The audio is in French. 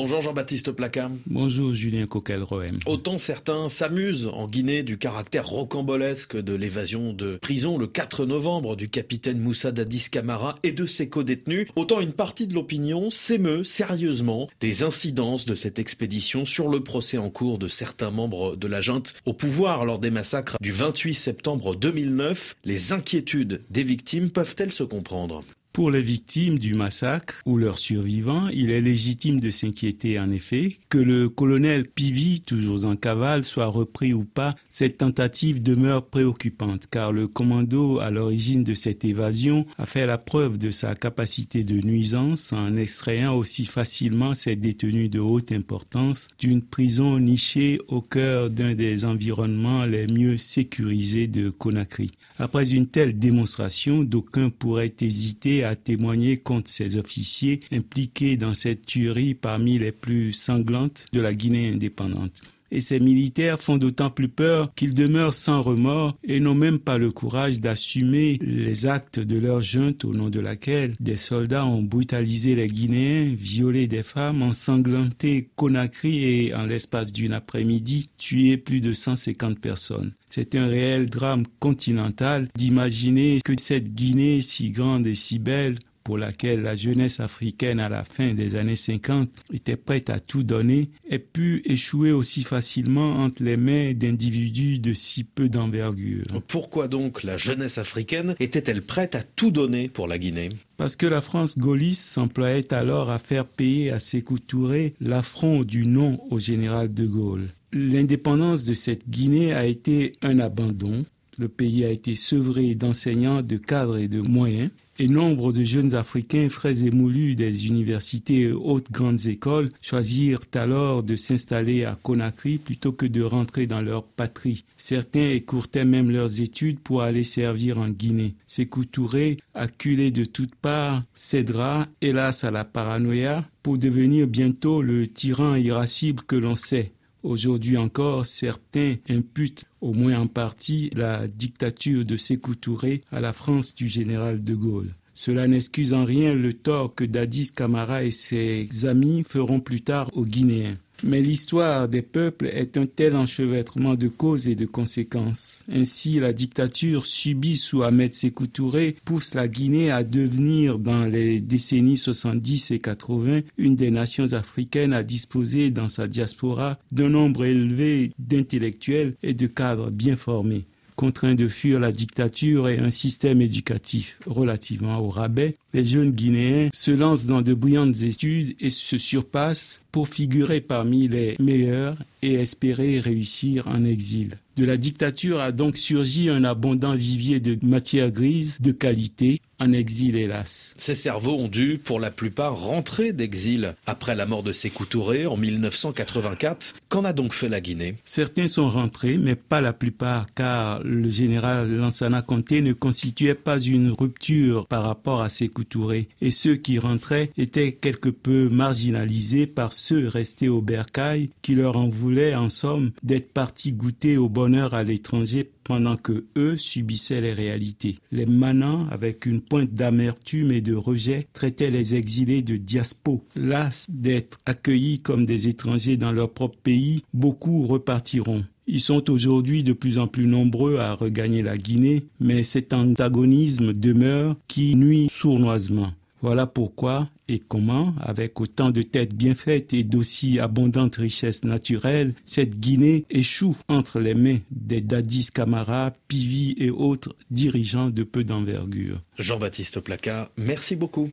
Bonjour Jean-Baptiste Placam. Bonjour Julien Coquel-Rohem. Autant certains s'amusent en Guinée du caractère rocambolesque de l'évasion de prison le 4 novembre du capitaine Moussa Dadis Camara et de ses co-détenus, autant une partie de l'opinion s'émeut sérieusement des incidences de cette expédition sur le procès en cours de certains membres de la junte au pouvoir lors des massacres du 28 septembre 2009. Les inquiétudes des victimes peuvent-elles se comprendre? Pour les victimes du massacre ou leurs survivants, il est légitime de s'inquiéter en effet que le colonel Pivi, toujours en cavale, soit repris ou pas. Cette tentative demeure préoccupante car le commando à l'origine de cette évasion a fait la preuve de sa capacité de nuisance en extrayant aussi facilement ses détenus de haute importance d'une prison nichée au cœur d'un des environnements les mieux sécurisés de Conakry. Après une telle démonstration, d'aucuns pourraient hésiter témoigner contre ces officiers impliqués dans cette tuerie parmi les plus sanglantes de la Guinée indépendante. Et ces militaires font d'autant plus peur qu'ils demeurent sans remords et n'ont même pas le courage d'assumer les actes de leur junte au nom de laquelle des soldats ont brutalisé les Guinéens, violé des femmes, ensanglanté Conakry et, en l'espace d'une après-midi, tué plus de 150 personnes. C'est un réel drame continental d'imaginer que cette Guinée si grande et si belle pour laquelle la jeunesse africaine à la fin des années 50 était prête à tout donner, ait pu échouer aussi facilement entre les mains d'individus de si peu d'envergure. Pourquoi donc la jeunesse africaine était-elle prête à tout donner pour la Guinée? Parce que la France gaulliste s'employait alors à faire payer à ses Touré l'affront du nom au général de Gaulle. L'indépendance de cette Guinée a été un abandon. Le pays a été sevré d'enseignants, de cadres et de moyens et nombre de jeunes Africains frais émoulus des universités et autres grandes écoles choisirent alors de s'installer à Conakry plutôt que de rentrer dans leur patrie. Certains écourtaient même leurs études pour aller servir en Guinée. Sékou Touré, acculé de toutes parts, cédera, hélas à la paranoïa, pour devenir bientôt le tyran irascible que l'on sait. Aujourd'hui encore, certains imputent, au moins en partie, la dictature de Sékou Touré à la France du général de Gaulle. Cela n'excuse en rien le tort que Dadis Camara et ses amis feront plus tard aux Guinéens. Mais l'histoire des peuples est un tel enchevêtrement de causes et de conséquences. Ainsi, la dictature subie sous Ahmed Sékou Touré pousse la Guinée à devenir, dans les décennies 70 et 80, une des nations africaines à disposer dans sa diaspora d'un nombre élevé d'intellectuels et de cadres bien formés contraints de fuir la dictature et un système éducatif relativement au rabais, les jeunes Guinéens se lancent dans de brillantes études et se surpassent pour figurer parmi les meilleurs et espérer réussir en exil. De la dictature a donc surgi un abondant vivier de matières grises de qualité, en exil hélas. Ces cerveaux ont dû, pour la plupart, rentrer d'exil après la mort de Sékou Touré en 1984. Qu'en a donc fait la Guinée? Certains sont rentrés, mais pas la plupart, car le général Lansana Conté ne constituait pas une rupture par rapport à Sékou Et ceux qui rentraient étaient quelque peu marginalisés par ceux restés au bercail qui leur en voulaient, en somme, d'être partis goûter au bon à l'étranger pendant que eux subissaient les réalités. Les manants, avec une pointe d'amertume et de rejet, traitaient les exilés de diaspo. Las d'être accueillis comme des étrangers dans leur propre pays, beaucoup repartiront. Ils sont aujourd'hui de plus en plus nombreux à regagner la Guinée, mais cet antagonisme demeure qui nuit sournoisement. Voilà pourquoi et comment, avec autant de têtes bien faites et d'aussi abondantes richesses naturelles, cette Guinée échoue entre les mains des Dadis Camara, Pivi et autres dirigeants de peu d'envergure. Jean-Baptiste Placard, merci beaucoup.